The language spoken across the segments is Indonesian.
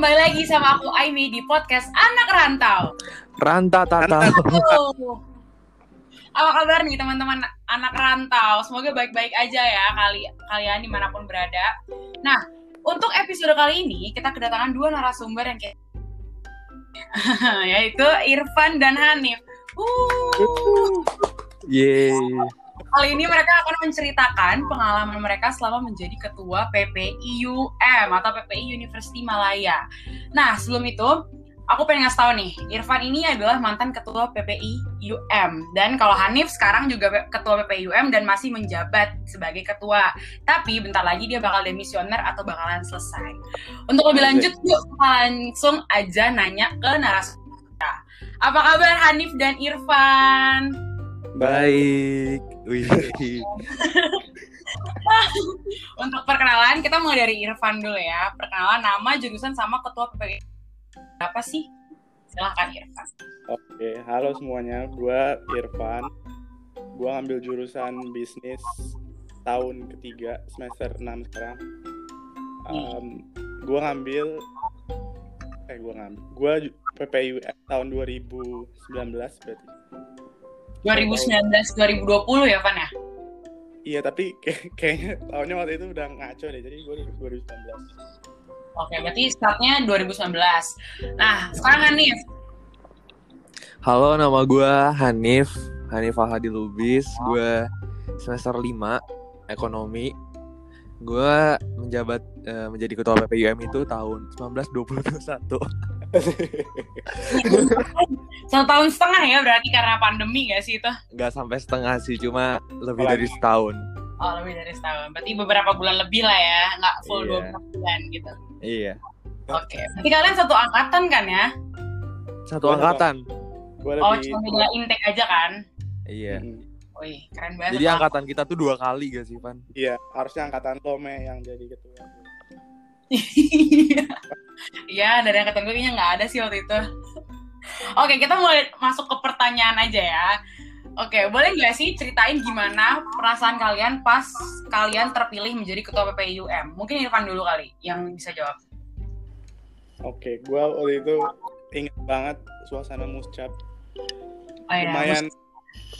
kembali lagi sama aku Aimi di podcast Anak Rantau. Ranta tata. Apa kabar nih teman-teman anak rantau? Semoga baik-baik aja ya kali kalian di mana pun berada. Nah, untuk episode kali ini kita kedatangan dua narasumber yang kayak yaitu Irfan dan Hanif. Uh. Yeay. Kali ini mereka akan menceritakan pengalaman mereka selama menjadi ketua PPI UM atau PPI University Malaya. Nah, sebelum itu, aku pengen ngasih tahu nih, Irfan ini adalah mantan ketua PPI UM. Dan kalau Hanif sekarang juga ketua PPI UM dan masih menjabat sebagai ketua. Tapi bentar lagi dia bakal demisioner atau bakalan selesai. Untuk lebih lanjut, yuk langsung aja nanya ke narasumber kita. Apa kabar Hanif dan Irfan? Baik. Untuk perkenalan, kita mulai dari Irfan dulu ya. Perkenalan nama, jurusan, sama ketua PPI. Apa sih? Silahkan Irfan. Oke, halo semuanya. Gua Irfan. Gua ngambil jurusan bisnis tahun ketiga semester 6 sekarang. Um, gua ngambil eh gua ngambil. Gua ju- PPU tahun 2019 berarti. 2019 2020 ya, Van ya? Iya, tapi kayak- kayaknya tahunnya waktu itu udah ngaco deh. Jadi gua 2019. Oke, berarti startnya 2019. Nah, sekarang Hanif. Halo, nama gue Hanif. Hanif Alhadi Lubis. Gue semester 5 ekonomi. Gue menjabat eh, menjadi ketua PPUM itu tahun 1921. Satu tahun setengah ya berarti karena pandemi gak sih itu? Gak sampai setengah sih, cuma lebih dari setahun. Oh, lebih dari setahun. Berarti beberapa bulan lebih lah ya, nggak full Iya. 12 bulan gitu. Iya. Oke. Berarti kalian satu angkatan kan ya? Satu Gua angkatan. Gua Oh, lebih cuma beda intake aja kan? Iya. Mm, Wih, keren banget. Jadi angkatan kita tuh dua kali gak sih, Van? Iya, harusnya angkatan lo Me yang jadi ketua. Iya, dari angkatan gue kayaknya nggak ada sih waktu itu. Oke, kita mulai masuk ke pertanyaan aja ya. Oke, boleh nggak sih ceritain gimana perasaan kalian pas kalian terpilih menjadi ketua PPI UM? Mungkin Irfan dulu kali yang bisa jawab. Oke, gua waktu itu inget banget suasana muscap. Oh, iya. Lumayan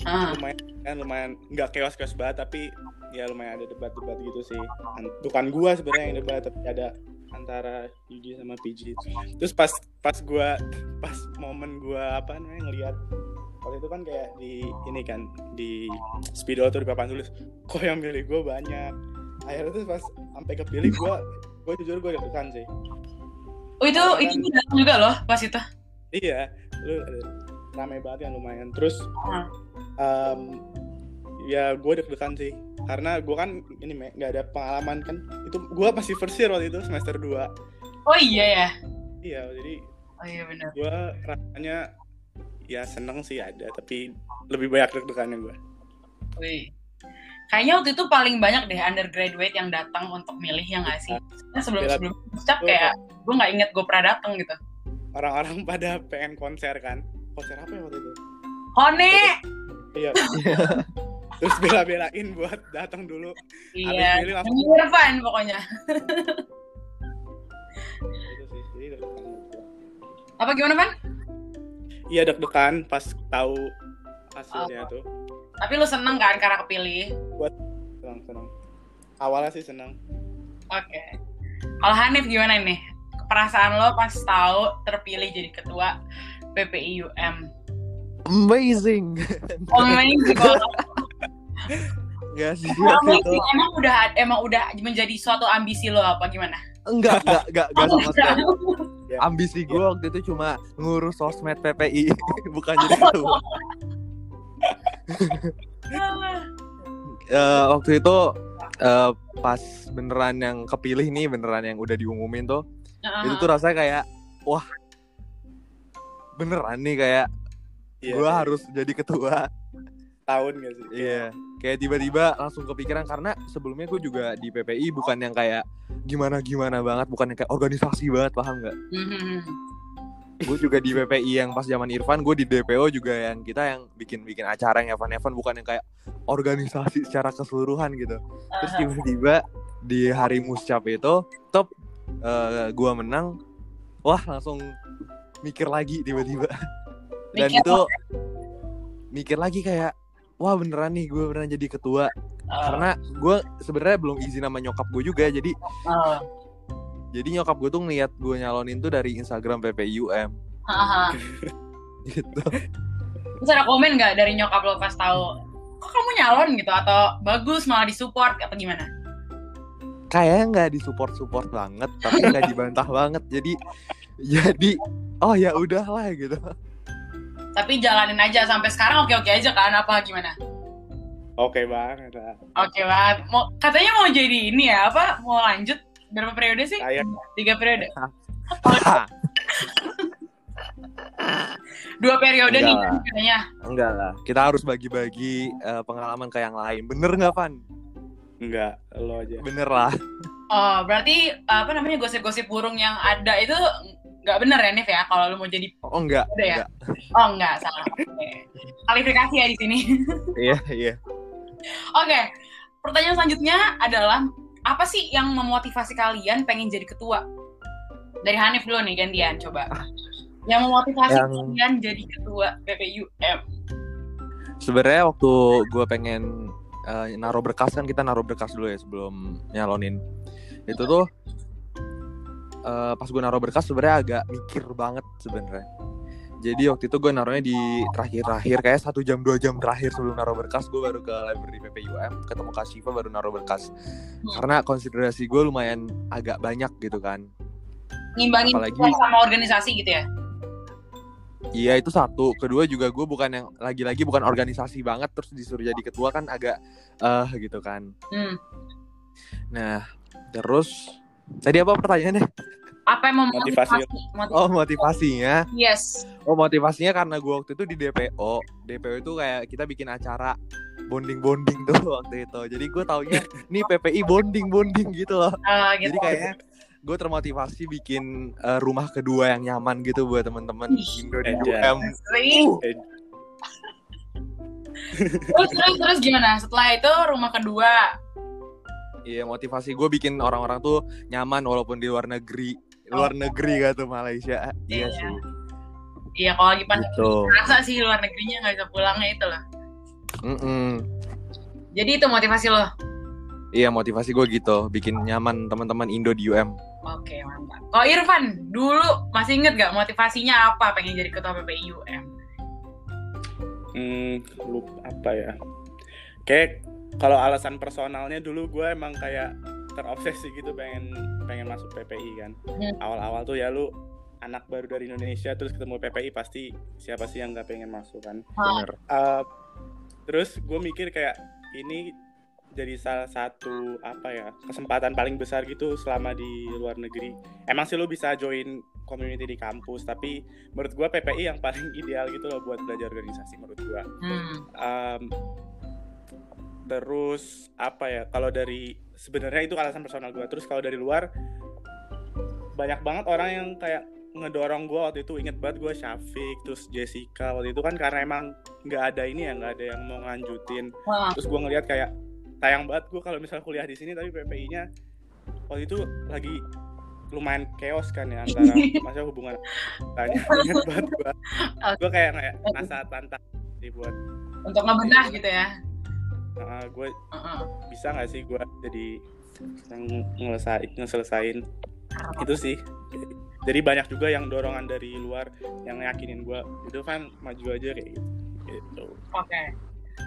Ah, lumayan kan lumayan nggak keos keos banget tapi ya lumayan ada debat-debat gitu sih. An- bukan gua sebenarnya yang debat tapi ada antara Yuji sama PG terus pas pas gua pas momen gua apa namanya ngelihat waktu itu kan kayak di ini kan di spidol tuh di papan tulis kok yang milih gua banyak? Akhirnya tuh pas sampai kepilih gua gua jujur gua deg-degan sih. Oh, itu itu datang juga loh pas itu. iya lu rame banget kan lumayan. Terus Hmm. em, ya gue deg-degan sih karena gue kan ini Me, nggak ada pengalaman kan itu gue masih first year waktu itu semester 2 Oh iya ya. iya jadi Oh iya benar. gue rasanya ya seneng sih ada tapi lebih banyak deg-degannya gue Wih. Kayaknya waktu itu paling banyak deh undergraduate yang datang untuk milih ya nggak sih? Nah, sebelum Gila. sebelum ucap kayak gue nggak inget gue pernah datang gitu. orang-orang pada pengen konser kan konser apa ya waktu itu Hone. iya terus bela-belain buat datang dulu Iya. milih langsung- Ini Irfan pokoknya. gitu. Apa gimana Van? iya deg-degan pas tahu hasilnya tuh Tapi lu seneng kan karena kepilih? senang senang awalnya sih senang Oke. Kalau Hanif gimana nih? Perasaan lo pas tahu terpilih jadi ketua PPI UM? Amazing. Amazing banget. Gak sih waktu itu. Emang udah emang udah menjadi suatu ambisi lo apa gimana? Enggak, enggak, enggak, enggak sama sekali. Ya. Ambisi gue waktu itu cuma ngurus sosmed PPI, bukan jadi ketua. Eh, waktu itu eh, pas beneran yang kepilih nih, beneran yang udah diumumin tuh, itu tuh rasanya kayak, wah, beneran nih kayak Iya, gue harus jadi ketua. Tahun gak sih? Iya, kayak tiba-tiba langsung kepikiran karena sebelumnya gue juga di PPI bukan yang kayak gimana-gimana banget, bukan yang kayak organisasi banget, paham nggak? Mhm. gue juga di PPI yang pas zaman Irfan gue di DPO juga yang kita yang bikin bikin acara yang event-event bukan yang kayak organisasi secara keseluruhan gitu. Terus tiba-tiba di hari muscap itu top eh, gue menang wah langsung mikir lagi tiba-tiba. Dan Mikir itu mikir lagi kayak wah beneran nih gue beneran jadi ketua. Oh, karena gue sebenarnya belum izin sama nyokap gue juga jadi oh. jadi nyokap gue tuh ngeliat gue nyalonin tuh dari Instagram PPIUM Haha. gitu. Terus ada komen nggak dari nyokap lo pas tahu kok kamu nyalon? Gitu atau bagus malah disupport atau gimana? kayaknya nggak disupport support banget tapi nggak dibantah banget. Jadi jadi oh ya udahlah gitu Tapi jalanin aja sampai sekarang oke-oke aja kan apa gimana? Oke banget lah. Oke banget. Mau katanya mau jadi ini ya apa? Mau lanjut berapa periode sih? Kayak Tiga periode. Dua periode Enggak nih lah. katanya. enggak lah kita harus bagi-bagi eh, pengalaman ke yang lain bener nggak Van enggak lo aja. bener lah Oh berarti apa namanya gosip-gosip burung yang ada itu nggak bener ya Nif ya kalau lu mau jadi oh enggak Udah ya? enggak oh nggak salah. Kualifikasi ya di sini. iya iya Oke, pertanyaan selanjutnya adalah apa sih yang memotivasi kalian pengen jadi ketua? Dari Hanif dulu nih gantian coba. Yang memotivasi Yang- kalian jadi ketua PPUM. sebenarnya waktu gue pengen eh, naruh berkas kan kita naruh berkas dulu ya sebelum nyalonin itu tuh eh, pas gue naruh berkas sebenarnya agak mikir banget sebenarnya jadi waktu itu gue naruhnya di terakhir-terakhir kayak satu jam dua jam terakhir sebelum naruh berkas gue baru ke library PPUM ketemu Kak Shiva baru naruh berkas karena konsiderasi gue lumayan agak banyak gitu kan Ngimbangin Apalagi- sama organisasi gitu ya. Iya itu satu. Kedua juga gue bukan yang lagi-lagi bukan organisasi banget terus disuruh jadi ketua kan agak eh gitu kan. Hmm. Nah terus tadi apa pertanyaannya? Apa yang Motivasi. memotivasi? Motivasi. Oh motivasinya. Yes. Oh motivasinya karena gue waktu itu di DPO. DPO itu kayak kita bikin acara bonding-bonding tuh waktu itu. Jadi gue taunya nih PPI bonding-bonding gitu loh. Eh, gitu. Jadi kayaknya gue termotivasi bikin eh, rumah kedua yang nyaman gitu buat teman-teman Ih, Indo di. UM. Eh, Terus, terus, terus gimana? Setelah itu rumah kedua. Iya motivasi gue bikin orang-orang tuh nyaman walaupun di luar negeri luar negeri gak tuh Malaysia Iya. iya sih Iya kalau lagi pandemi gitu rasa sih luar negerinya nggak bisa pulangnya itu lah. Mm-mm. Jadi itu motivasi lo. iya motivasi gue gitu bikin nyaman teman-teman Indo di UM Oke mantap. Kalau Irfan dulu masih inget gak motivasinya apa pengen jadi ketua PPIUM? Hmm, lupa apa ya? Kayak kalau alasan personalnya dulu gue emang kayak terobsesi gitu pengen pengen masuk PPI kan. Hmm. Awal-awal tuh ya lu anak baru dari Indonesia terus ketemu PPI pasti siapa sih yang nggak pengen masuk kan? bener Uh, terus gue mikir kayak ini jadi salah satu apa ya kesempatan paling besar gitu selama di luar negeri. Emang sih lu bisa join community di kampus, tapi menurut gue PPI yang paling ideal gitu loh buat belajar organisasi menurut gue. Hmm. Um, terus apa ya kalau dari sebenarnya itu alasan personal gue. Terus kalau dari luar banyak banget orang yang kayak ngedorong gue waktu itu. Inget banget gue Syafiq terus Jessica waktu itu kan karena emang nggak ada ini ya nggak ada yang mau nganjutin terus gue ngeliat kayak sayang banget gue kalau misalnya kuliah di sini tapi PPI-nya waktu itu lagi lumayan chaos kan ya antara masa hubungan tanya. Inget banget gue gue kayak kayak nasa tantang dibuat untuk ngebenah gitu ya. Gue Heeh. bisa nggak sih gue jadi yang ngelesain ngeselesain itu sih jadi banyak juga yang dorongan dari luar yang yakinin gue itu kan maju aja kayak gitu gitu Oke.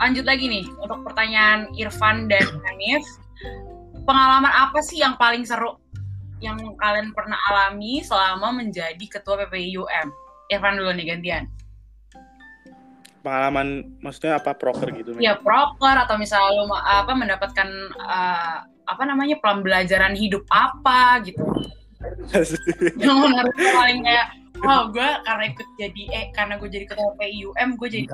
Lanjut lagi nih untuk pertanyaan Irfan dan Hanif. Pengalaman apa sih yang paling seru yang kalian pernah alami selama menjadi ketua PPIUM? Irfan dulu nih gantian. Pengalaman maksudnya apa proker gitu Ya proker atau misalnya lu apa mendapatkan eh, apa namanya pembelajaran hidup apa gitu. yang menurut gue paling kayak wow gue karena ikut jadi eh karena gue jadi ketua PIUM gue jadi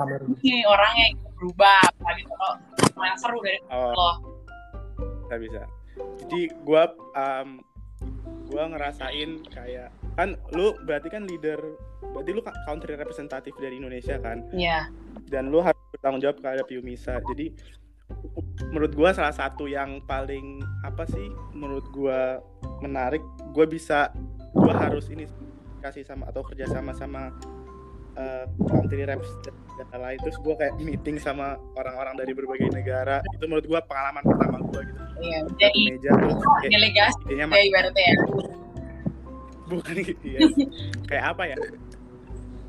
ini orangnya berubah apa gitu. Loh yang seru dari oh, lo bisa bisa. Jadi gue um, gue ngerasain kayak kan lu berarti kan leader berarti lu country representatif dari Indonesia kan? Iya dan lu harus bertanggung jawab terhadap Yumisa. Jadi menurut gua salah satu yang paling apa sih menurut gua menarik gua bisa gua harus ini kasih sama atau kerja sama sama uh, country reps dan lain. Terus gue kayak meeting sama orang-orang dari berbagai negara. Itu menurut gue pengalaman pertama gue gitu. Iya, jadi meja terus kayak delegasi ya ibaratnya ya. bukan gitu ya kayak apa ya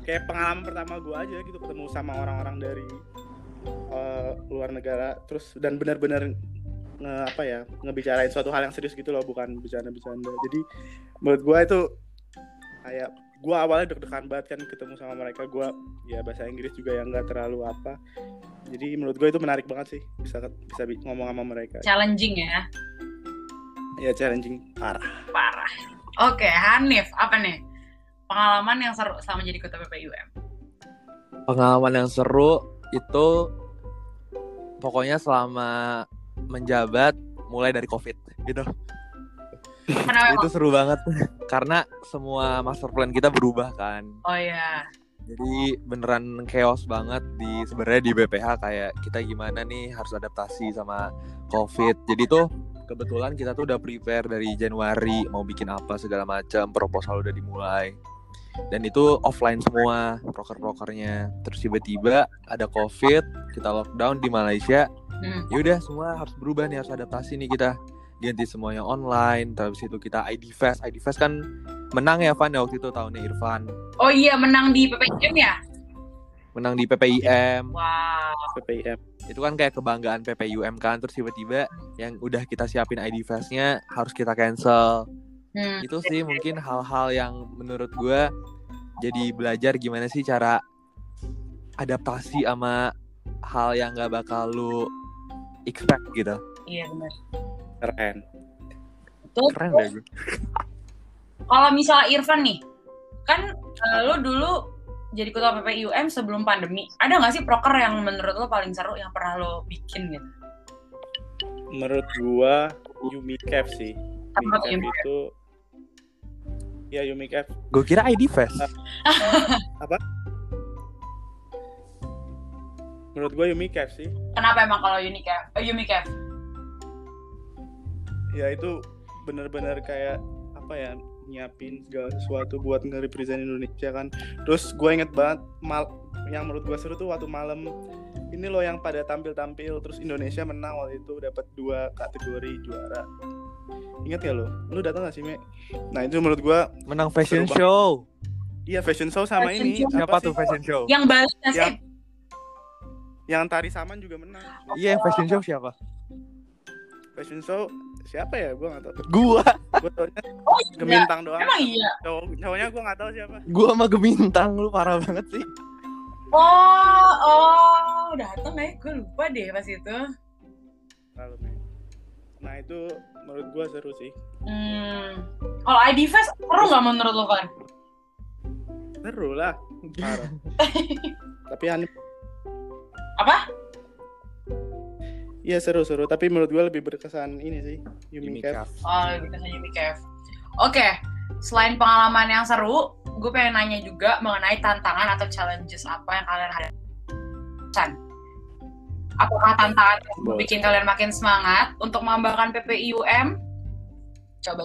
kayak pengalaman pertama gue aja gitu ketemu sama orang-orang dari uh, luar negara. Terus dan benar-benar nge apa ya ngebicarain suatu hal yang serius gitu loh bukan bercanda-bercanda. Jadi menurut gue itu kayak gue awalnya deg-degan banget kan ketemu sama mereka. Gue ya bahasa Inggris juga yang nggak terlalu apa. Jadi menurut gue itu menarik banget sih bisa bisa bi- ngomong sama mereka. Challenging ya. ya challenging. Parah. Parah. Oke, Hanif, apa nih? Pengalaman yang seru selama jadi ketua PPIUM. Pengalaman yang seru itu pokoknya selama menjabat mulai dari covid gitu. Kenapa itu seru banget karena semua master plan kita berubah kan. Oh iya. Jadi beneran chaos banget di sebenarnya di BPH kayak kita gimana nih harus adaptasi sama COVID. Jadi tuh kebetulan kita tuh udah prepare dari Januari mau bikin apa segala macam, proposal udah dimulai. Dan itu offline semua proker-prokernya. Terus tiba-tiba ada COVID, kita lockdown di Malaysia. Hmm. Ya udah semua harus berubah nih, harus adaptasi nih kita. Ganti semuanya online, terus itu kita ID Fest. ID Fest kan menang ya Van ya waktu itu tahunnya Irfan. Oh iya, menang di PPIUM ya? menang di PPIM Wow. PPIM itu kan kayak kebanggaan PPIUM kan terus tiba-tiba yang udah kita siapin ID Fest-nya harus kita cancel Hmm. itu sih mungkin hal-hal yang menurut gue jadi belajar gimana sih cara adaptasi sama hal yang gak bakal lu expect gitu Iya benar. keren Tuh, keren deh gue kalau misalnya Irfan nih, kan eh, lu dulu jadi ketua PPIUM sebelum pandemi. Ada nggak sih proker yang menurut lo paling seru yang pernah lo bikin gitu? menurut gua Yumi Cap sih Apa Yumi Cap itu ya Yumi Cap gue kira ID Fest menurut gua Yumi Cap sih. Kenapa emang kalau Unicef? Eh, Umicef? ya itu bener-bener kayak apa ya nyiapin segala sesuatu buat nge-represent Indonesia kan. Terus gue inget banget mal yang menurut gue seru tuh waktu malam. Ini loh yang pada tampil-tampil terus Indonesia menang waktu itu dapat dua kategori juara ingat ya lo lu datang gak sih Me? nah itu menurut gue menang fashion show iya fashion show sama Fashion ini show. siapa apa tuh fashion show Yang sih? Yang- yang tari saman juga menang iya yang fashion show siapa fashion show siapa ya gue gak tau gua gue taunya Oh iya. gemintang doang Emang iya. cowok cowoknya gue gak tau siapa gua sama gemintang lu parah banget sih Oh, oh, datang ya? Gue lupa deh pas itu. Lalu. Nah itu menurut gue seru sih Hmm. Kalau ID Fest seru nggak menurut lo kan? seru lah tapi aneh Apa? Iya seru-seru, tapi menurut gue lebih berkesan ini sih Yumi Cap. Oh, lebih ke Umicef. Oke, selain pengalaman yang seru, gue pengen nanya juga mengenai tantangan atau challenges apa yang kalian hadapi. Apakah tantangan Boleh. bikin kalian makin semangat untuk mengembangkan PPIUM? Coba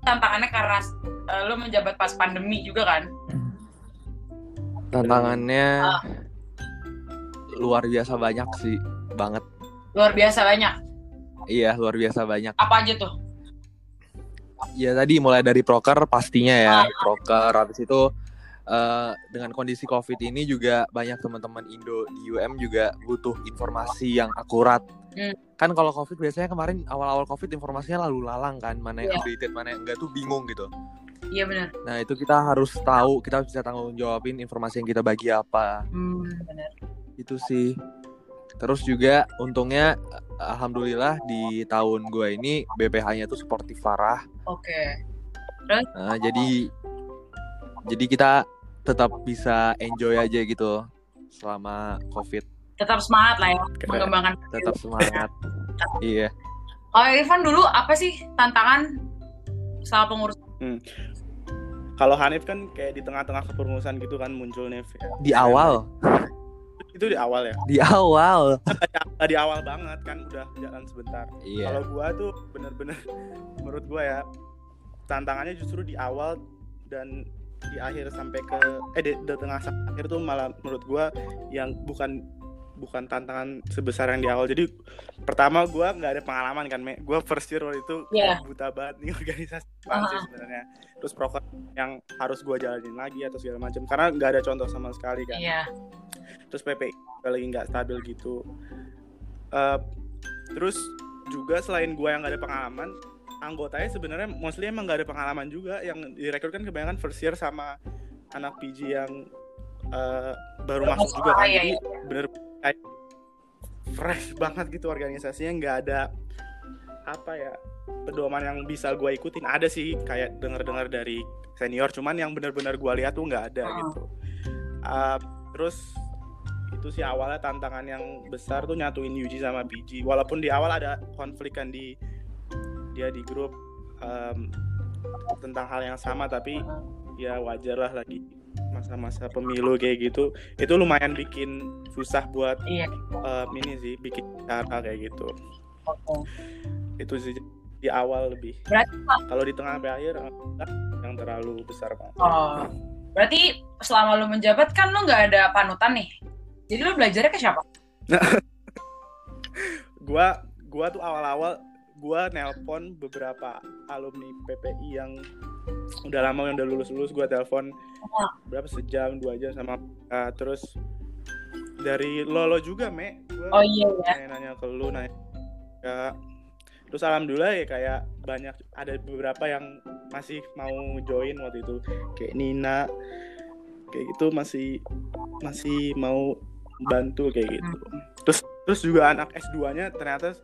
tantangannya karena eh, lo menjabat pas pandemi juga kan? tantangannya Ah. luar biasa banyak sih banget Luar biasa banyak. iya luar biasa banyak Apa aja tuh? ya tadi mulai dari proker pastinya ya Ah. proker habis itu eh, dengan kondisi covid ini juga banyak teman-teman Indo di UM juga butuh informasi yang akurat Hmm. kan kalau covid biasanya kemarin awal-awal covid informasinya lalu lalang kan mana yang Iya. updated mana yang enggak tuh bingung gitu Iya benar. nah itu kita harus tahu kita bisa tanggung jawabin informasi yang kita bagi apa Hmm, benar. itu sih terus juga untungnya eh, alhamdulillah di tahun gue ini BPH-nya tuh sportif parah Oke. Nah, jadi jadi kita tetap bisa enjoy aja gitu selama covid Tetap semangat lah ya Keren. mengembangkan. tetap semangat iya Kalau Irfan dulu apa sih tantangan selama pengurus? Kalau Hanif kan kayak di tengah-tengah kepengurusan gitu kan muncul Nev. ya. di awal Itu di awal ya. di awal di awal banget kan udah jalan sebentar. iya Kalau gua tuh bener-bener menurut gua ya tantangannya justru di awal dan di akhir sampai ke eh di, di tengah sampai akhir tuh malah menurut gua yang bukan bukan tantangan sebesar yang di awal jadi pertama gua nggak ada pengalaman kan me gua first year waktu itu Iya. buta banget nih organisasi sih Ah. sebenarnya terus proker yang harus gua jalanin lagi atau segala macam karena nggak ada contoh sama sekali kan Iya. terus PPI juga lagi nggak stabil gitu Eh, terus juga selain gua yang nggak ada pengalaman anggotanya sebenarnya mostly emang nggak ada pengalaman juga. Yang direkrut kan kebanyakan first year sama anak PG yang eh, baru masuk juga kan. iya, jadi iya. bener kayak fresh banget gitu organisasinya. Nggak ada apa ya pedoman yang bisa gua ikutin. Ada sih kayak dengar-dengar dari senior. Cuman yang benar-benar gua lihat tuh nggak ada Oh. gitu. Uh, terus itu sih awalnya tantangan yang besar tuh nyatuin UG sama PG walaupun di awal ada konflik kan di dia di grup um, tentang hal yang sama tapi ya wajar lah lagi masa-masa pemilu kayak gitu itu lumayan bikin susah buat Iya. um, ini sih bikin cara kayak gitu Oke. itu sih di awal lebih Berarti kalau di tengah sampai akhir yang terlalu besar banget Oh, berarti selama lu menjabat kan lu nggak ada panutan nih. Jadi lu belajarnya ke siapa? gua gua tuh awal-awal gua nelpon beberapa alumni PPI yang udah lama yang udah lulus lulus gua telepon Oh. berapa sejam dua jam sama uh, terus dari lolo juga me gua Oh iya ya. nanya-nanya ke lu nanya ya terus alhamdulillah ya kayak banyak ada beberapa yang masih mau join waktu itu kayak Nina kayak gitu masih masih mau bantu kayak gitu terus terus juga anak S2 nya ternyata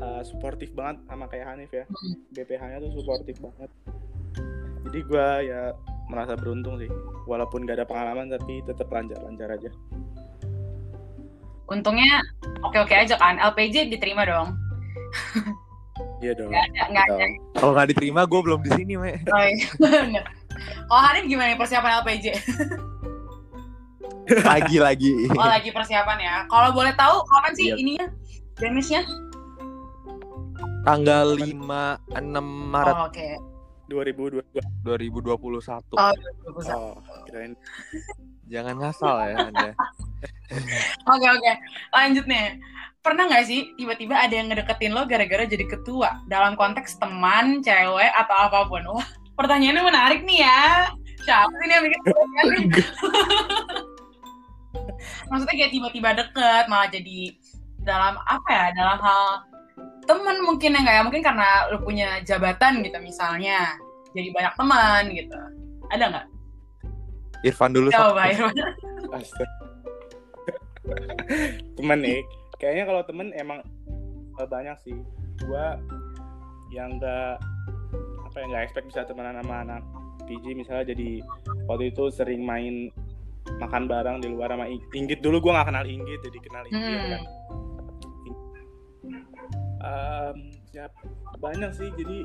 uh, suportif banget sama kayak Hanif ya Hmm. BPH nya tuh suportif banget jadi gua ya merasa beruntung sih walaupun gak ada pengalaman tapi tetap lancar-lancar aja Untungnya oke-oke aja kan. LPJ diterima dong. iya dong ada, nggak ada. Kalau nggak diterima, gue belum di sini, me. Oh, iya. Kalau Hanif gimana nih persiapan LPJ? Lagi lagi. Oh lagi persiapan ya. Kalau boleh tahu kapan sih Iya. ininya? Demisnya? Tanggal 5 6 Maret Oh, oke. 2022 2021. Oh, bagus. Oh, kirain Jangan ngasal ya Anda. Oke oke, lanjut nih. Pernah nggak sih tiba-tiba ada yang ngedeketin lo gara-gara jadi ketua dalam konteks teman, cewek atau apa pun? Wah, pertanyaannya menarik nih ya. Siapa sih nih yang bikin pertanyaan nih? Maksudnya kayak tiba-tiba deket malah jadi dalam apa ya? Dalam hal temen mungkin ya nggak ya? Mungkin karena lo punya jabatan gitu misalnya. Jadi banyak teman gitu. Ada nggak? Irfan dulu. Coba. Astaga. temen nih kayaknya kalau temen emang eh, banyak sih gua yang nggak apa ya nggak expect bisa temenan sama anak PG misalnya jadi waktu itu sering main makan bareng di luar sama Ing- Inggit dulu gua nggak kenal Inggit jadi kenal Inggit Hmm. kan Em, ya banyak sih jadi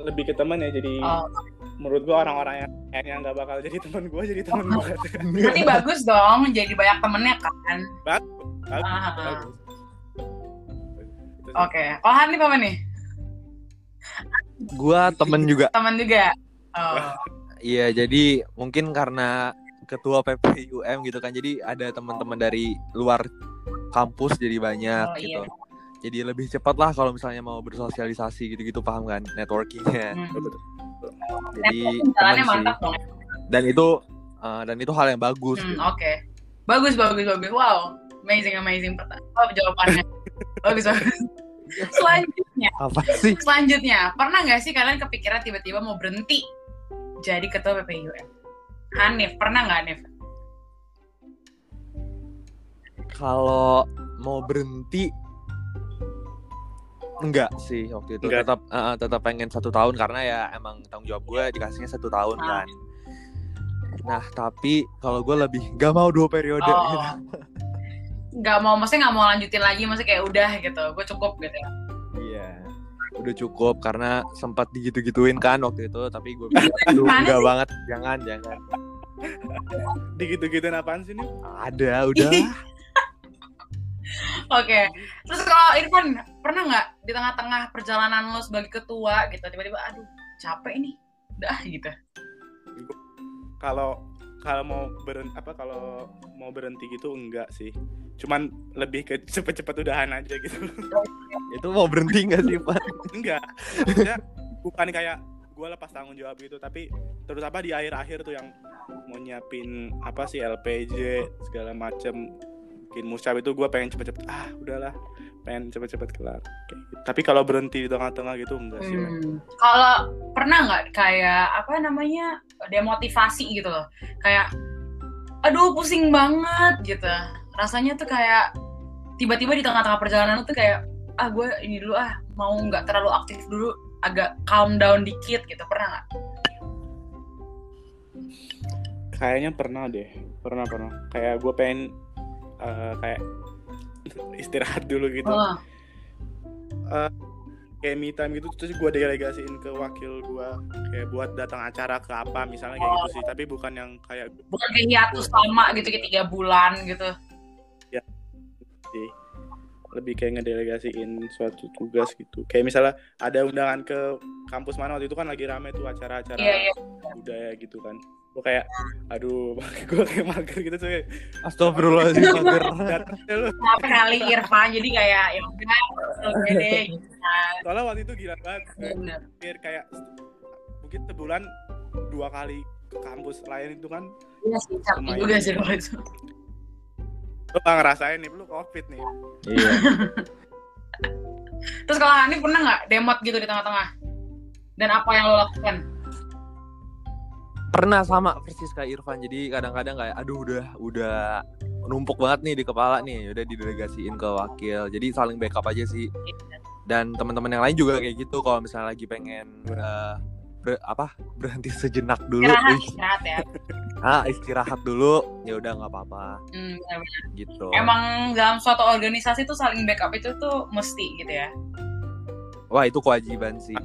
lebih ke teman ya jadi Oh, menurut gua orang-orang yang kayaknya nggak bakal jadi teman gua jadi teman gua berarti bagus dong jadi banyak temennya kan? Bagus, Ah, ah. bagus. Oke, kalau Hanif apa nih? Gua temen juga. Teman juga. Oh, Iya, jadi mungkin karena ketua PPUM gitu kan. Jadi ada teman-teman dari luar kampus jadi banyak Oh, gitu. iya. Jadi lebih cepat lah kalau misalnya mau bersosialisasi gitu-gitu paham kan networkingnya. hmm. Betul, betul. Jadi sih. mantap dong. Dan itu uh, dan itu hal yang bagus. Hmm, gitu. Oke, bagus bagus bagus. Wow, amazing amazing. Pertanyaan oh, jawabannya. bagus bagus. Selanjutnya, Apa sih? selanjutnya, pernah nggak sih kalian kepikiran tiba-tiba mau berhenti jadi ketua PPIUM? Hanif, pernah nggak Hanif? Kalau mau berhenti enggak sih waktu itu Enggak. tetap uh, tetap pengen satu tahun karena ya emang tanggung jawab gue dikasihnya satu tahun Ah. kan. Nah tapi kalau gue lebih gak mau dua periode. Oh, gitu. nggak mau, maksudnya nggak mau lanjutin lagi, maksudnya kayak udah gitu, gue cukup gitu ya. Iya. Udah cukup karena sempat digitu-gituin kan waktu itu tapi gue bilang enggak sih? banget jangan jangan. Digitu-gituin apaan sih nih? Ada udah. Oke, terus kalau Irfan pernah nggak di tengah-tengah perjalanan lo sebagai ketua gitu tiba-tiba aduh capek nih dah gitu? Kalau kalau mau berhenti apa kalau mau berhenti gitu enggak sih. Cuman lebih ke cepet-cepet udahan aja gitu. Itu mau berhenti nggak sih Pak? Enggak. Maksudnya bukan kayak gue lepas tanggung jawab gitu tapi terus apa di akhir-akhir tuh yang mau nyiapin apa sih LPJ segala macem bikin musab itu gue pengen cepet-cepet ah udahlah pengen cepet-cepet kelar Kayak gitu. tapi kalau berhenti di tengah-tengah gitu enggak sih. Hmm. Kalau pernah nggak kayak apa namanya demotivasi gitu loh, kayak aduh pusing banget gitu. Rasanya tuh kayak tiba-tiba di tengah-tengah perjalanan tuh kayak ah gue ini dulu ah mau nggak terlalu aktif dulu, agak calm down dikit gitu. Pernah nggak? kayaknya pernah deh pernah pernah kayak gue pengen eh, kayak istirahat dulu gitu. Oh, kayak me time gitu terus gue delegasiin ke wakil gue kayak buat datang acara ke apa misalnya kayak gitu sih. Tapi bukan yang kayak bukan kayak hiatus lama gitu kayak tiga bulan gitu. sih. Lebih kayak ngedelegasiin suatu tugas gitu. Kayak misalnya ada undangan ke kampus mana waktu itu kan lagi rame tuh acara-acara Iya iya. budaya gitu kan gue kayak aduh gue kayak mager gitu tuh Astagfirullahaladzim mager. Kenapa kali Irfan jadi kayak ya udah oke deh soalnya waktu itu gila banget kayak, kayak mungkin sebulan dua kali ke kampus lain itu kan Iya sih, capek Lumayan. juga sih kalau itu. lu gak ngerasain nih lu covid nih Iya. Terus kalau Hanif pernah nggak demot gitu di tengah-tengah? Dan apa yang lo lakukan? Pernah sama persis kayak Irfan. Jadi kadang-kadang kayak aduh udah udah numpuk banget nih di kepala nih. Udah didelegasiin ke wakil. Jadi saling backup aja sih. Dan teman-teman yang lain juga kayak gitu kalau misalnya lagi pengen eh, ber- apa berhenti sejenak dulu Istirahat, istirahat ya. ah istirahat dulu ya udah nggak apa-apa Hmm, gitu Emang dalam suatu organisasi tuh saling backup itu tuh mesti gitu ya. wah itu kewajiban sih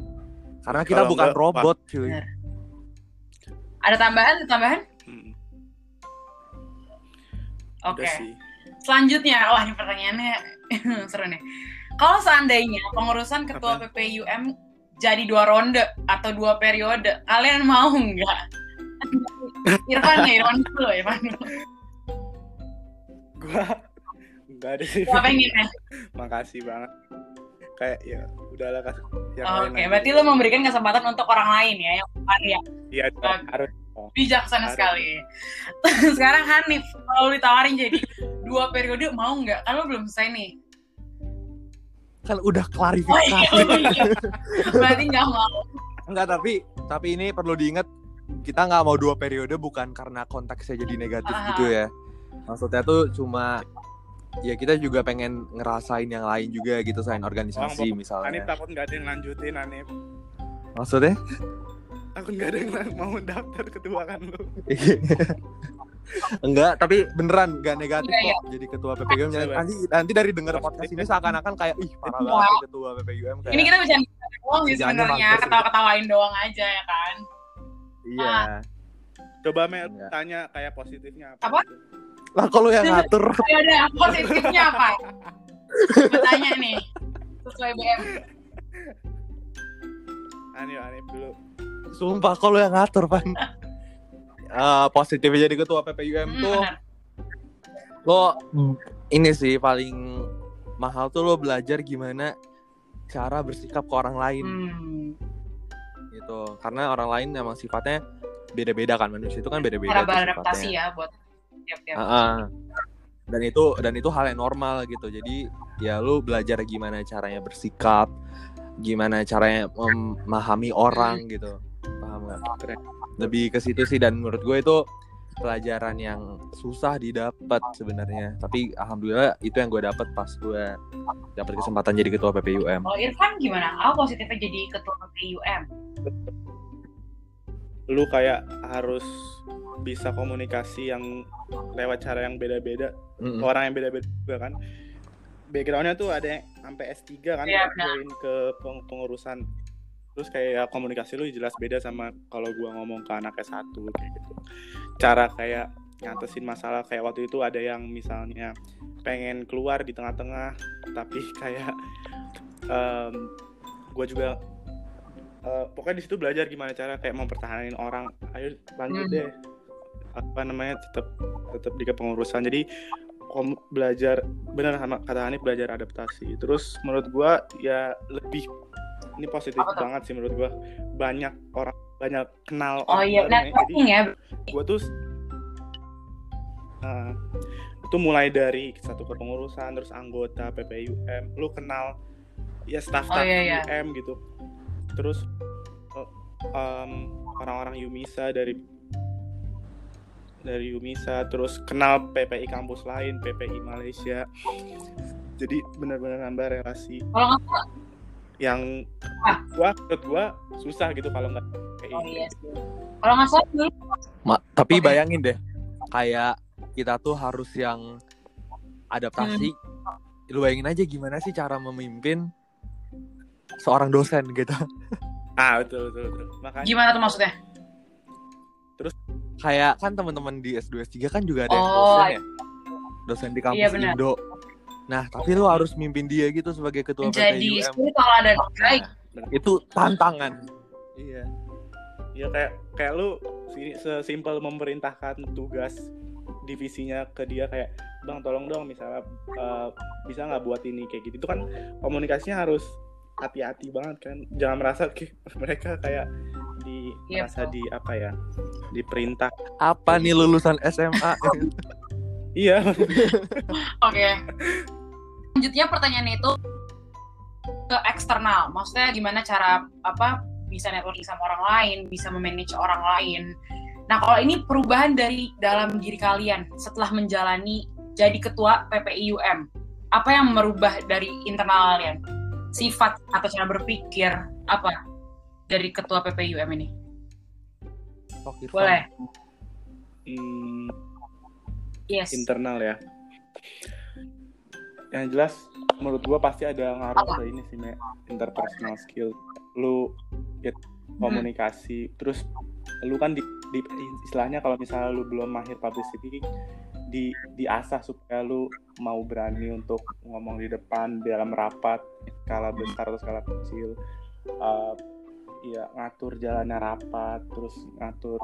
karena kita Kalau bukan enggak, robot cuy. Ada tambahan? Ada tambahan? Hmm, Oke. sih Selanjutnya, wah ini pertanyaannya seru nih. Kalau seandainya pengurusan ketua Apa? PPUM jadi dua ronde atau dua periode, kalian mau nggak? Irfan ya, Irfan dulu, Irfan dulu. gua enggak ada sih Gua pengen ya. makasih banget kayak ya udahlah kas yang Oke, lain aja. berarti lo memberikan kesempatan untuk orang lain ya, yang bukan ya. iya harus Bijaksana Harus. sekali. Sekarang Hanif, kalau ditawarin jadi dua periode mau nggak? Kan lo belum selesai nih. kan udah Oh iya, klarifikasi oh iya. Berarti nggak mau. Enggak tapi tapi ini perlu diingat kita nggak mau dua periode bukan karena konteksnya jadi negatif Ah. gitu ya. Maksudnya tuh cuma ya kita juga pengen ngerasain yang lain juga gitu selain organisasi Anip misalnya. takut nggak ada yang lanjutin Anip Maksudnya? takut nggak ada yang mau daftar kedua kan lu Enggak, tapi beneran nggak negatif Iya, kok jadi ketua PPUM. Coba. Nanti nanti dari denger podcast ini seakan-akan kayak ih parah banget nih ketua PPUM kayak. Ini kita bisa doang sih sebenarnya, ketawa-ketawain doang aja ya kan. Iya. coba Mel Enggak. tanya kayak positifnya apa, Apa? gitu. Lah kalau yang ngatur Ayo deh, positifnya apa? Gue tanya nih, sesuai BM. Anip Anip dulu sumpah kalau yang ngatur, Pan. Eh, positifnya jadi ketua PPUM Hmm, tuh benar. lo ini sih paling mahal tuh lo belajar gimana cara bersikap ke orang lain Hmm, gitu karena orang lain emang sifatnya beda-beda kan manusia itu kan beda-beda cara beradaptasi ya buat tiap-tiap. Ah, ah. dan itu dan itu hal yang normal gitu jadi ya lu belajar gimana caranya bersikap gimana caranya memahami orang gitu paham nggak Keren. lebih ke situ sih dan menurut gue itu pelajaran yang susah didapat sebenarnya tapi alhamdulillah itu yang gue dapat pas gue dapat kesempatan jadi ketua PPUM Kalau Irfan gimana? Apa positifnya jadi ketua PUM? lu kayak harus bisa komunikasi yang lewat cara yang beda-beda Mm-mm. orang yang beda-beda juga kan backgroundnya tuh ada yang sampai S3 kan Iya, benar. join ke peng- pengurusan terus kayak ya, komunikasi lu jelas beda sama kalau gua ngomong ke anak S1 kayak gitu cara kayak nyatesin masalah kayak waktu itu ada yang misalnya pengen keluar di tengah-tengah tapi kayak gue juga eh, pokoknya di situ belajar gimana cara kayak mempertahankan orang ayo lanjut Hmm. deh apa namanya tetap tetap di kepengurusan. Jadi kom- belajar benar sama kata Hanif belajar adaptasi. Terus menurut gua ya lebih ini positif banget sih menurut gua. Banyak orang banyak kenal Oh orang iya, baru networking ya. gue tuh uh, itu mulai dari satu kepengurusan terus anggota PPUM lu kenal ya staff Oh, staff iya, iya. UM gitu. Terus um, orang-orang Yumisa dari dari Yumisa terus kenal PPI kampus lain PPI Malaysia jadi benar-benar nambah relasi Kalau nggak salah, yang Ah. gua menurut gua susah gitu kalau nggak PPI oh iya. Kalau nggak salah dulu Ma- tapi bayangin deh, kayak kita tuh harus yang adaptasi. Lu bayangin aja gimana sih cara memimpin seorang dosen gitu. ah betul betul, betul. makanya gimana tuh maksudnya? Kayak kan teman-teman di S2 S3 kan juga ada yang Oh, dosen ya. Dosen di kampus Iya. Indo. Nah, tapi lu harus mimpin dia gitu sebagai ketua PTUM. spiritual dan baik. Itu tantangan. Iya. Ya kayak kayak lu si- sesimpel memerintahkan tugas divisinya ke dia kayak bang tolong dong misalnya eh, bisa nggak buat ini kayak gitu itu kan komunikasinya harus hati-hati banget kan jangan merasa kayak mereka kayak di Iya, merasa di apa ya diperintah Apa nih lulusan SMA? iya Oke. Selanjutnya pertanyaan itu ke eksternal. Maksudnya gimana cara apa bisa networking sama orang lain, bisa memanage orang lain. Nah, kalau ini perubahan dari dalam diri kalian setelah menjalani jadi ketua PPIUM. Apa yang merubah dari internal kalian? Sifat atau cara berpikir apa dari ketua PPIUM ini? Irfan. Boleh. hmm, Yes. internal ya yang jelas menurut gua pasti ada ngaruh ke ini sih Me. interpersonal skill lu ya, komunikasi terus lu kan di, di- istilahnya kalau misalnya lu belum mahir public speaking di diasah supaya lu mau berani untuk ngomong di depan dalam rapat skala besar atau skala kecil Eh, ya ngatur jalannya rapat terus ngatur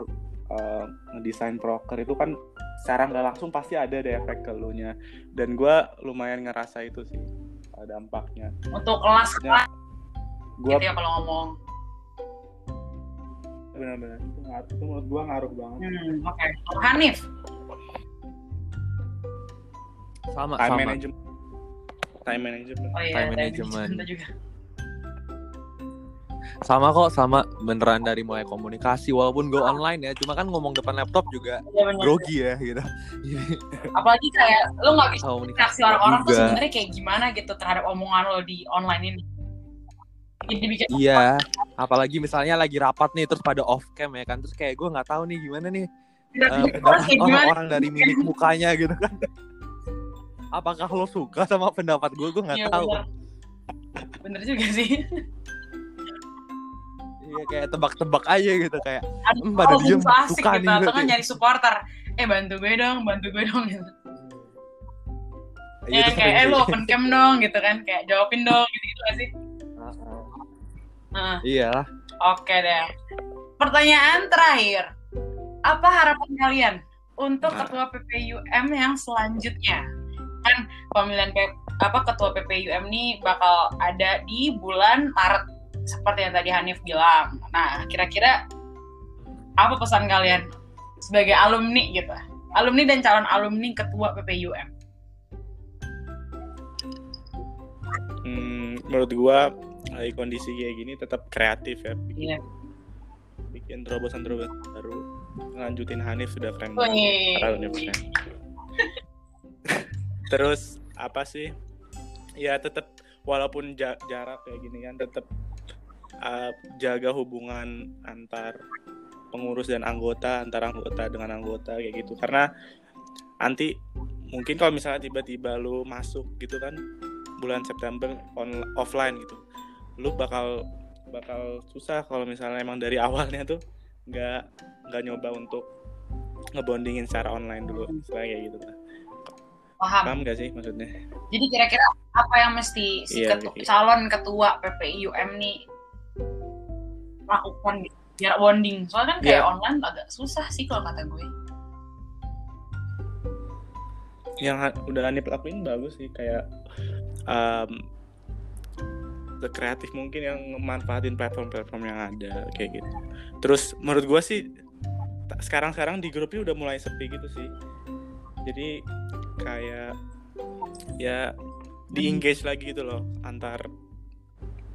eh, ngedesain proker itu kan secara nggak langsung pasti ada deh efek ke lu nya dan gua lumayan ngerasa itu sih eh, dampaknya Untuk kelas Ya, gua gitu ya kalau ngomong. benar-benar itu ngaruh itu menurut gua ngaruh banget Hmm, oke. Hanif. Sama time sama. management time management Oh iya, Time time management. management juga. Sama kok sama beneran dari mulai komunikasi walaupun gue online ya, cuma kan ngomong depan laptop juga Iya benar. grogi ya gitu. Apalagi kayak lo nggak bisa Komunikasi reaksi orang-orang tuh sebenarnya kayak gimana gitu terhadap omongan lo di online ini. Jadi bikin Iya, apalagi misalnya lagi rapat nih terus pada off cam ya kan, terus kayak gue nggak tahu nih gimana nih tidak eh, bikin pendapat gimana. orang-orang dari mimik mukanya gitu kan. Apakah lo suka sama pendapat gue? Gue nggak Iya, tahu. bener. Bener juga sih. Iya kayak tebak-tebak aja gitu kayak. Aduh, Hmm, pada kalau diem, asik gitu nih atau kan nyari supporter. Eh bantu gue dong, bantu gue dong gitu. Iya, Ya kayak eh lo open cam dong gitu kan, kayak jawabin dong gitu gitu gak sih? Heeh. Iya lah. Oke deh. Pertanyaan terakhir. Apa harapan kalian untuk Nah. ketua PPUM yang selanjutnya? Kan pemilihan P- apa ketua PPUM ini bakal ada di bulan Maret seperti yang tadi Hanif bilang. Nah, kira-kira apa pesan kalian sebagai alumni gitu? Alumni dan calon alumni ketua PPUM. Hmm, menurut gua lagi kondisi kayak gini tetap kreatif ya bikin, Iya. bikin terobosan-terobosan baru lanjutin Hanif sudah keren banget keren. terus apa sih ya tetap walaupun ja- jarak kayak gini kan tetap uh, jaga hubungan antar pengurus dan anggota antar anggota dengan anggota kayak gitu karena nanti mungkin kalau misalnya tiba-tiba lu masuk gitu kan bulan September on offline gitu lu bakal bakal susah kalau misalnya emang dari awalnya tuh nggak nggak nyoba untuk ngebondingin secara online dulu misalnya kayak gitu lah. Paham. paham gak sih maksudnya Jadi kira-kira apa yang mesti si Iya, ketu- iya. calon ketua PPIUM nih lakukan gitu biar bonding soalnya kan kayak Iya. online agak susah sih kalau kata gue yang udah Hanif lakuin bagus sih kayak um, the kreatif mungkin yang memanfaatin platform-platform yang ada kayak gitu. Terus menurut gua sih sekarang-sekarang di grupnya udah mulai sepi gitu sih. Jadi kayak ya di engage lagi gitu loh antar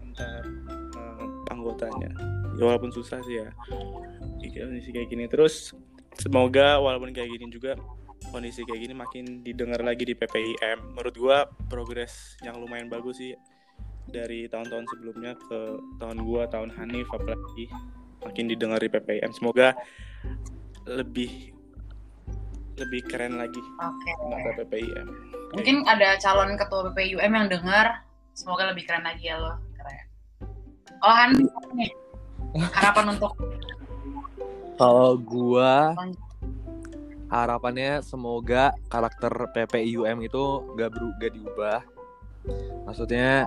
antar eh, anggotanya. Ya, walaupun susah sih ya. Kondisi kayak gini terus semoga walaupun kayak gini juga kondisi kayak gini makin didengar lagi di PPIM. Menurut gua progres yang lumayan bagus sih dari tahun-tahun sebelumnya ke tahun gua, tahun Hanif apalagi makin didengar di PPIM. Semoga lebih lebih keren lagi oke mata PPIM. mungkin ada calon ketua BPUM yang dengar semoga lebih keren lagi ya lo keren oh Han nih, harapan untuk Kalau gua harapannya semoga karakter PPIUM itu gak, beru- gak diubah. Maksudnya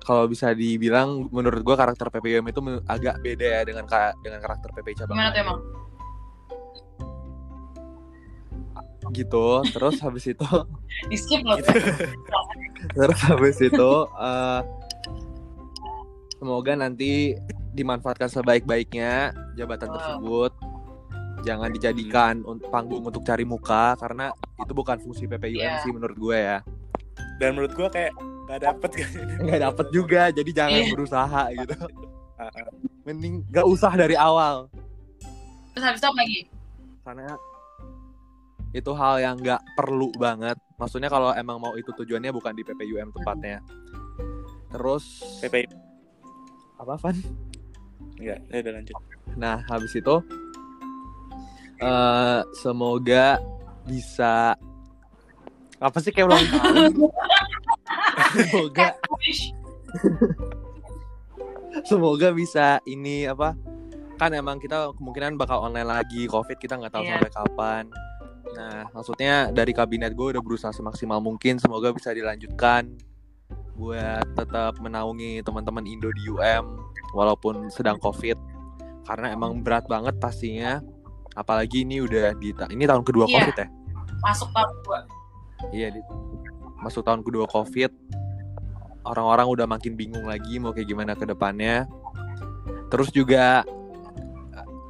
kalau bisa dibilang menurut gua karakter PPIUM itu agak beda ya dengan ka- dengan karakter PPI cabang gimana tuh emang Gitu. Terus habis itu di skip lo Gitu. terus habis itu eh, semoga nanti dimanfaatkan sebaik-baiknya jabatan Wow. tersebut. Jangan dijadikan un- panggung untuk cari muka karena itu bukan fungsi PPUM Iya. sih menurut gue ya. Dan menurut gua kayak gak dapet kan. nggak dapet juga jadi jangan Iya. berusaha gitu. Mending gak usah dari awal. Terus habis itu lagi? Karena itu hal yang nggak perlu banget. Maksudnya kalau emang mau itu tujuannya bukan di PPUM tepatnya terus PPI apa Van? Enggak, ya udah lanjut. Nah, habis itu eh semoga bisa apa sih kayak ulang tahun? semoga semoga bisa ini apa? Kan emang kita kemungkinan bakal online lagi COVID kita nggak tahu Iya. sampai kapan. Nah, maksudnya dari kabinet gue udah berusaha semaksimal mungkin semoga bisa dilanjutkan buat tetap menaungi teman-teman Indo di UM walaupun sedang COVID karena emang berat banget pastinya. Apalagi ini udah di ini tahun kedua Iya. COVID ya? Masuk tahun dua iya di, masuk tahun kedua COVID. Orang-orang udah makin bingung lagi mau kayak gimana ke depannya. Terus juga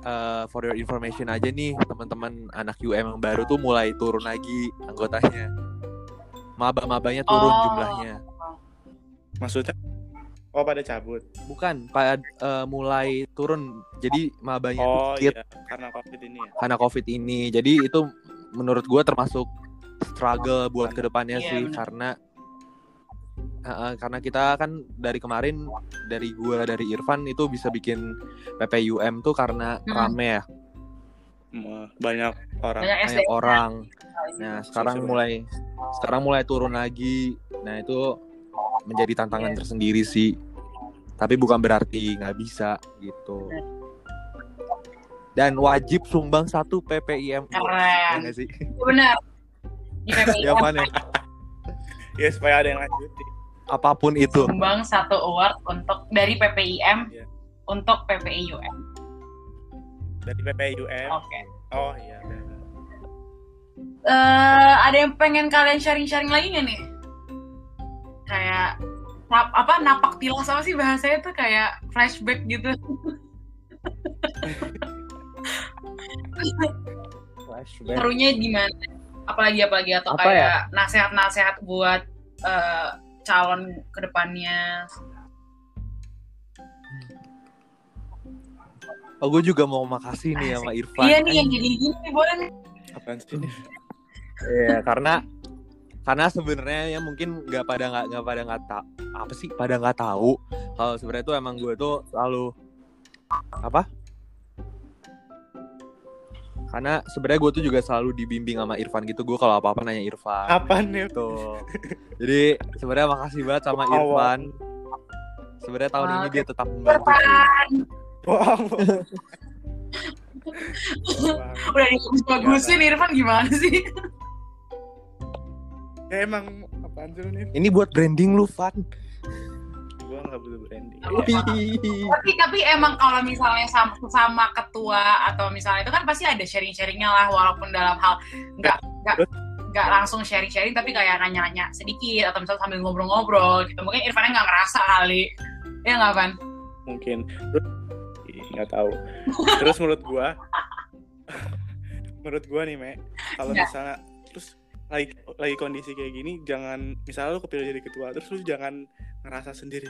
eh, for your information aja nih teman-teman anak UM yang baru tuh mulai turun lagi anggotanya. Maba-mabanya turun Oh. jumlahnya. Maksudnya Oh, pada cabut. bukan pad, eh, mulai turun jadi mabanya Oh dikit iya, karena Covid ini ya. karena covid ini jadi itu menurut gue termasuk struggle buat ke depannya Iya, sih benar. karena Heeh, karena kita kan dari kemarin dari gua dari Irfan itu bisa bikin PPUM tuh karena Hmm. rame ya Banyak orang. banyak banyak orang nah sekarang mulai sekarang mulai turun lagi nah itu menjadi tantangan Iya. tersendiri sih. Tapi bukan berarti nggak bisa gitu. Dan wajib sumbang satu PPIM Ya keren. Nggak sih? Benar. Di ya mana Ya. Supaya ada yang lanjutin. apa pun itu. Sumbang satu award untuk dari PPIM Iya. untuk PPIUM Dari PPIUM. oke. Oh iya. Eh, ada yang pengen kalian sharing-sharing lagi nggak nih kayak nap- apa napak tilas apa sih bahasanya tuh kayak flashback gitu. Flashback. Serunya gimana? Apalagi apalagi? Atau Apa ya? kayak nasehat-nasehat buat eh, calon ke depannya? Oh, gue juga mau makasih nih sama Irfan. iya nih yang jadi gini boleh nih. Apaan sih? Iya, karena karena sebenarnya ya mungkin nggak pada nggak nggak pada nggak tak apa sih pada nggak tahu kalau sebenarnya tuh emang gue tuh selalu apa? Karena sebenarnya gue tuh juga selalu dibimbing sama Irfan gitu. Gue kalau apa-apa nanya Irfan. Apaan nih? Gitu. Jadi sebenarnya makasih banget sama Awal. Irfan. Sebenarnya tahun ini dia tetap membantu sih. Wow. udah dibagus-bagusin Irfan gimana sih ya emang apaan sih lu nih? Ini buat branding lu, Van. Gua gue nggak butuh branding tapi tapi emang kalau misalnya sama, sama ketua atau misalnya itu kan pasti ada sharing sharingnya lah walaupun dalam hal nggak nggak nggak langsung sharing sharing tapi kayak nanya nanya sedikit atau misalnya sambil ngobrol-ngobrol gitu mungkin Irfannya nggak ngerasa kali ya nggak Van mungkin nggak tahu terus menurut gue menurut gue nih me kalau Ya. misalnya lagi lagi kondisi kayak gini jangan misalnya lu kepilih jadi ketua terus lu jangan ngerasa sendiri.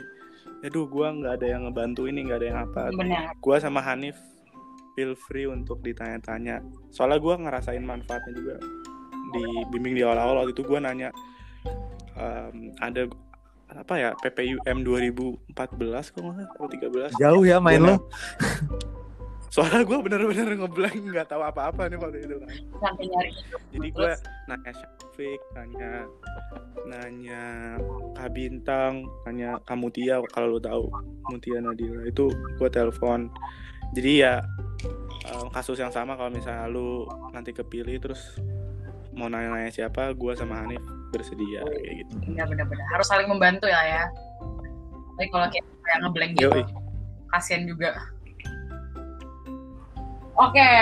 Aduh gue nggak ada yang ngebantu ini nggak ada yang apa. Benar. Gue sama Hanif feel free untuk ditanya-tanya. Soalnya gue ngerasain manfaatnya juga di bimbing di awal-awal. Waktu itu gue nanya em, ada apa ya PPUM 2014 kok nggak atau 13 Jauh ya main Gua lo. soalnya gue bener-bener ngeblank nggak tahu apa-apa nih waktu itu kan sampai nyari jadi gue nanya Syafiq nanya nanya Kak Bintang nanya Kak Mutia kalau lu tahu Mutia Nadila itu gue telepon jadi ya em, kasus yang sama kalau misalnya lu nanti kepilih terus mau nanya-nanya siapa gue sama Hanif bersedia kayak gitu Iya benar-benar harus saling membantu ya ya. Tapi kalau kayak kayak ngeblank gitu, Yoi. kasihan juga. Oke,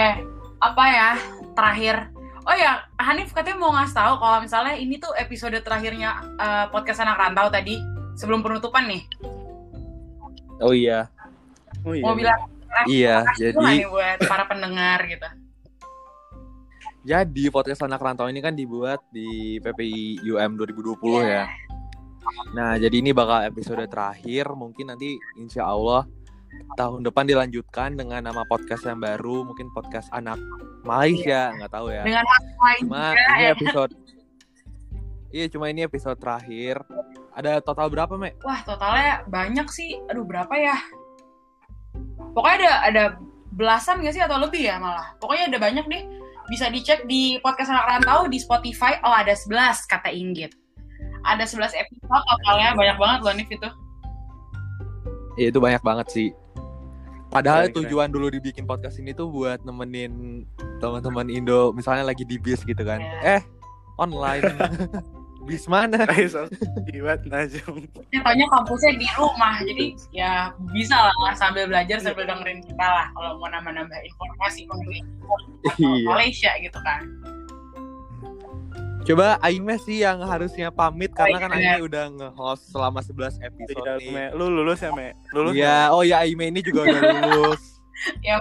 apa ya terakhir? Oh ya, Hanif katanya mau ngasih tahu kalau misalnya ini tuh episode terakhirnya eh, podcast anak rantau tadi sebelum penutupan nih. Oh iya. oh iya Mau bilang Iya, dulu nggak jadi nih buat para pendengar gitu. jadi podcast anak rantau ini kan dibuat di PPI UM 2020 ya. Nah, jadi ini bakal episode terakhir. Mungkin nanti insya Allah tahun depan dilanjutkan dengan nama podcast yang baru, mungkin podcast anak Malaysia, nggak tahu ya. Dengan Cuma juga ini ya. episode Iya, cuma ini episode terakhir. Ada total berapa, Mek? Wah totalnya banyak sih. Aduh berapa ya? Pokoknya ada ada belasan gak sih atau lebih ya malah. Pokoknya ada banyak deh. Bisa dicek di podcast anak rantau di Spotify. Oh ada 11 kata Inggit. Ada 11 episode totalnya banyak banget loh Nif itu. Ya, itu banyak banget sih. Padahal Keren, keren. tujuan dulu dibikin podcast ini tuh buat nemenin teman-teman Indo, misalnya lagi di bis gitu kan. Iya. Eh, online. bis mana? Jiwat Najung. Taunya kampusnya di rumah. Jadi ya bisa lah sambil belajar sambil dengerin kita lah. Kalau mau nambah-nambah informasi untuk Iya. Malaysia gitu kan. Coba Aime sih yang harusnya pamit karena kan iya. Aime udah nge-host selama 11 episode Iya, nih. Me. Lu lulus ya, Me? Lulus Iya, oh ya Aime ini juga udah lulus. Ya,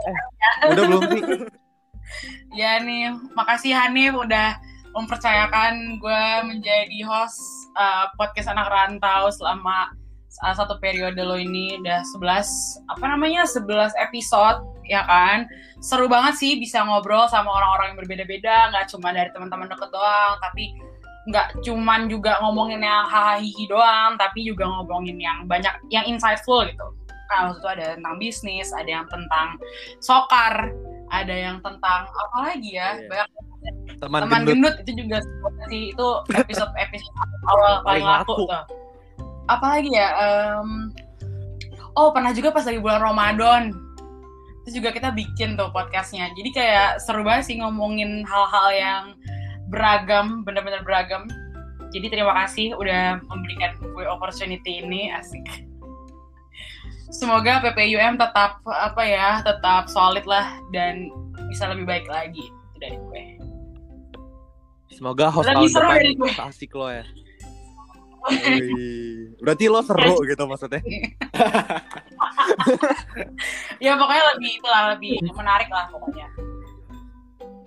Udah belum sih? Ya nih, makasih Hanif udah mempercayakan gue menjadi host uh, podcast anak rantau selama satu periode lo ini udah 11 apa namanya 11 episode ya kan seru banget sih bisa ngobrol sama orang-orang yang berbeda-beda nggak cuma dari teman-teman deket doang tapi nggak cuman juga ngomongin yang hahaha doang tapi juga ngomongin yang banyak yang insightful gitu kan waktu itu ada tentang bisnis ada yang tentang sokar ada yang tentang apa lagi ya Iya. banyak Teman, teman gendut. gendut itu juga sih itu episode episode awal paling Paling laku laku. tuh apalagi ya em, oh pernah juga pas lagi bulan Ramadan. Itu juga kita bikin tuh podcastnya. Jadi kayak seru banget sih ngomongin hal-hal yang beragam benar-benar beragam. Jadi terima kasih udah memberikan gue opportunity ini asik. Semoga PPUM tetap apa ya tetap solid lah dan bisa lebih baik lagi itu dari gue. Semoga host Lebih tahun depan dari gue. asik lo ya. Wih, Berarti lo seru gitu maksudnya. ya pokoknya lebih itulah lebih menarik lah pokoknya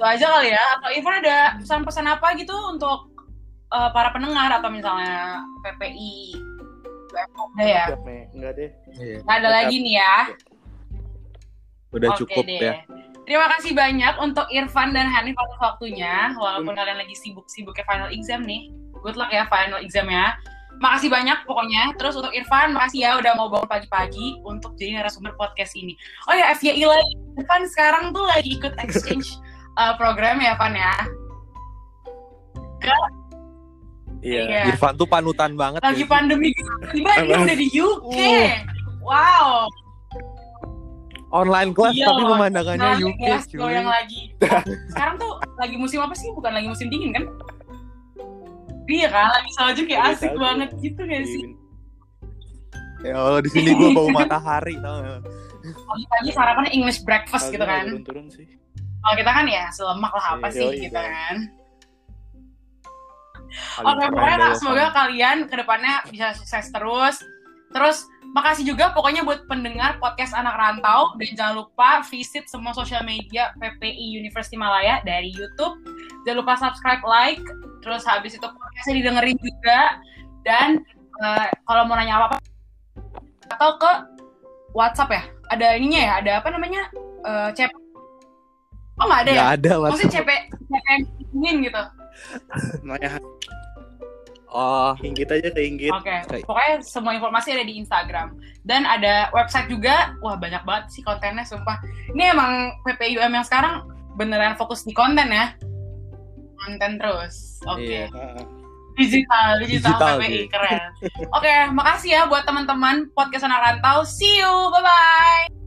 itu aja kali ya atau Ivan ada pesan-pesan apa gitu untuk uh, para pendengar atau misalnya PPI udah ya. Enggak deh. Iya. nggak ada lagi nih ya Udah Oke cukup deh. ya. Terima kasih banyak untuk Irfan dan Hanif atas waktunya. Walaupun kalian lagi sibuk-sibuknya final exam nih. Good luck ya final examnya. Makasih banyak pokoknya. Terus untuk Irfan, makasih ya udah mau bangun pagi-pagi untuk jadi narasumber podcast ini. Oh ya, FYI lagi. Irfan sekarang tuh lagi ikut exchange uh, program ya, Van ya. Iya. Iya. Irfan tuh panutan banget. Lagi ya. pandemi. Tiba dia udah di UK. Uh. Wow. Online class Iya, tapi pemandangannya Nah, UK ya, kalau yang lagi sekarang tuh lagi musim apa sih bukan lagi musim dingin kan iya kan lagi salju kayak Lagi asik salju. banget gitu gak sih Ya Allah, di sini gue bau matahari tau? Pagi-pagi sarapannya English breakfast gitu Agak kan. Turun-turun sih. Kalau kita kan ya selemak lah apa Iya, sih gitu iya. kan. Oke, pokoknya semoga kalian ke depannya bisa sukses terus. Terus makasih juga pokoknya buat pendengar podcast anak rantau dan jangan lupa visit semua sosial media PPI University Malaya dari YouTube. Jangan lupa subscribe, like, terus habis itu podcastnya didengerin juga dan eh, kalau mau nanya apa-apa atau ke WhatsApp ya. Ada ininya ya, ada apa namanya? Eh CP. Oh nggak ada ya? Nggak ada Maksudnya WhatsApp. CP, CP yang ingin gitu. Oh, Inggit aja ke Inggit. Oke, Oke. pokoknya semua informasi ada di Instagram. Dan ada website juga. Wah, banyak banget sih kontennya, sumpah. Ini emang PPUM yang sekarang beneran fokus di konten ya. Konten terus. Oke. Iya. Heeh. Digital, digital, Digital, PPI, keren. Oke, makasih ya buat teman-teman podcast anak rantau. See you, bye-bye.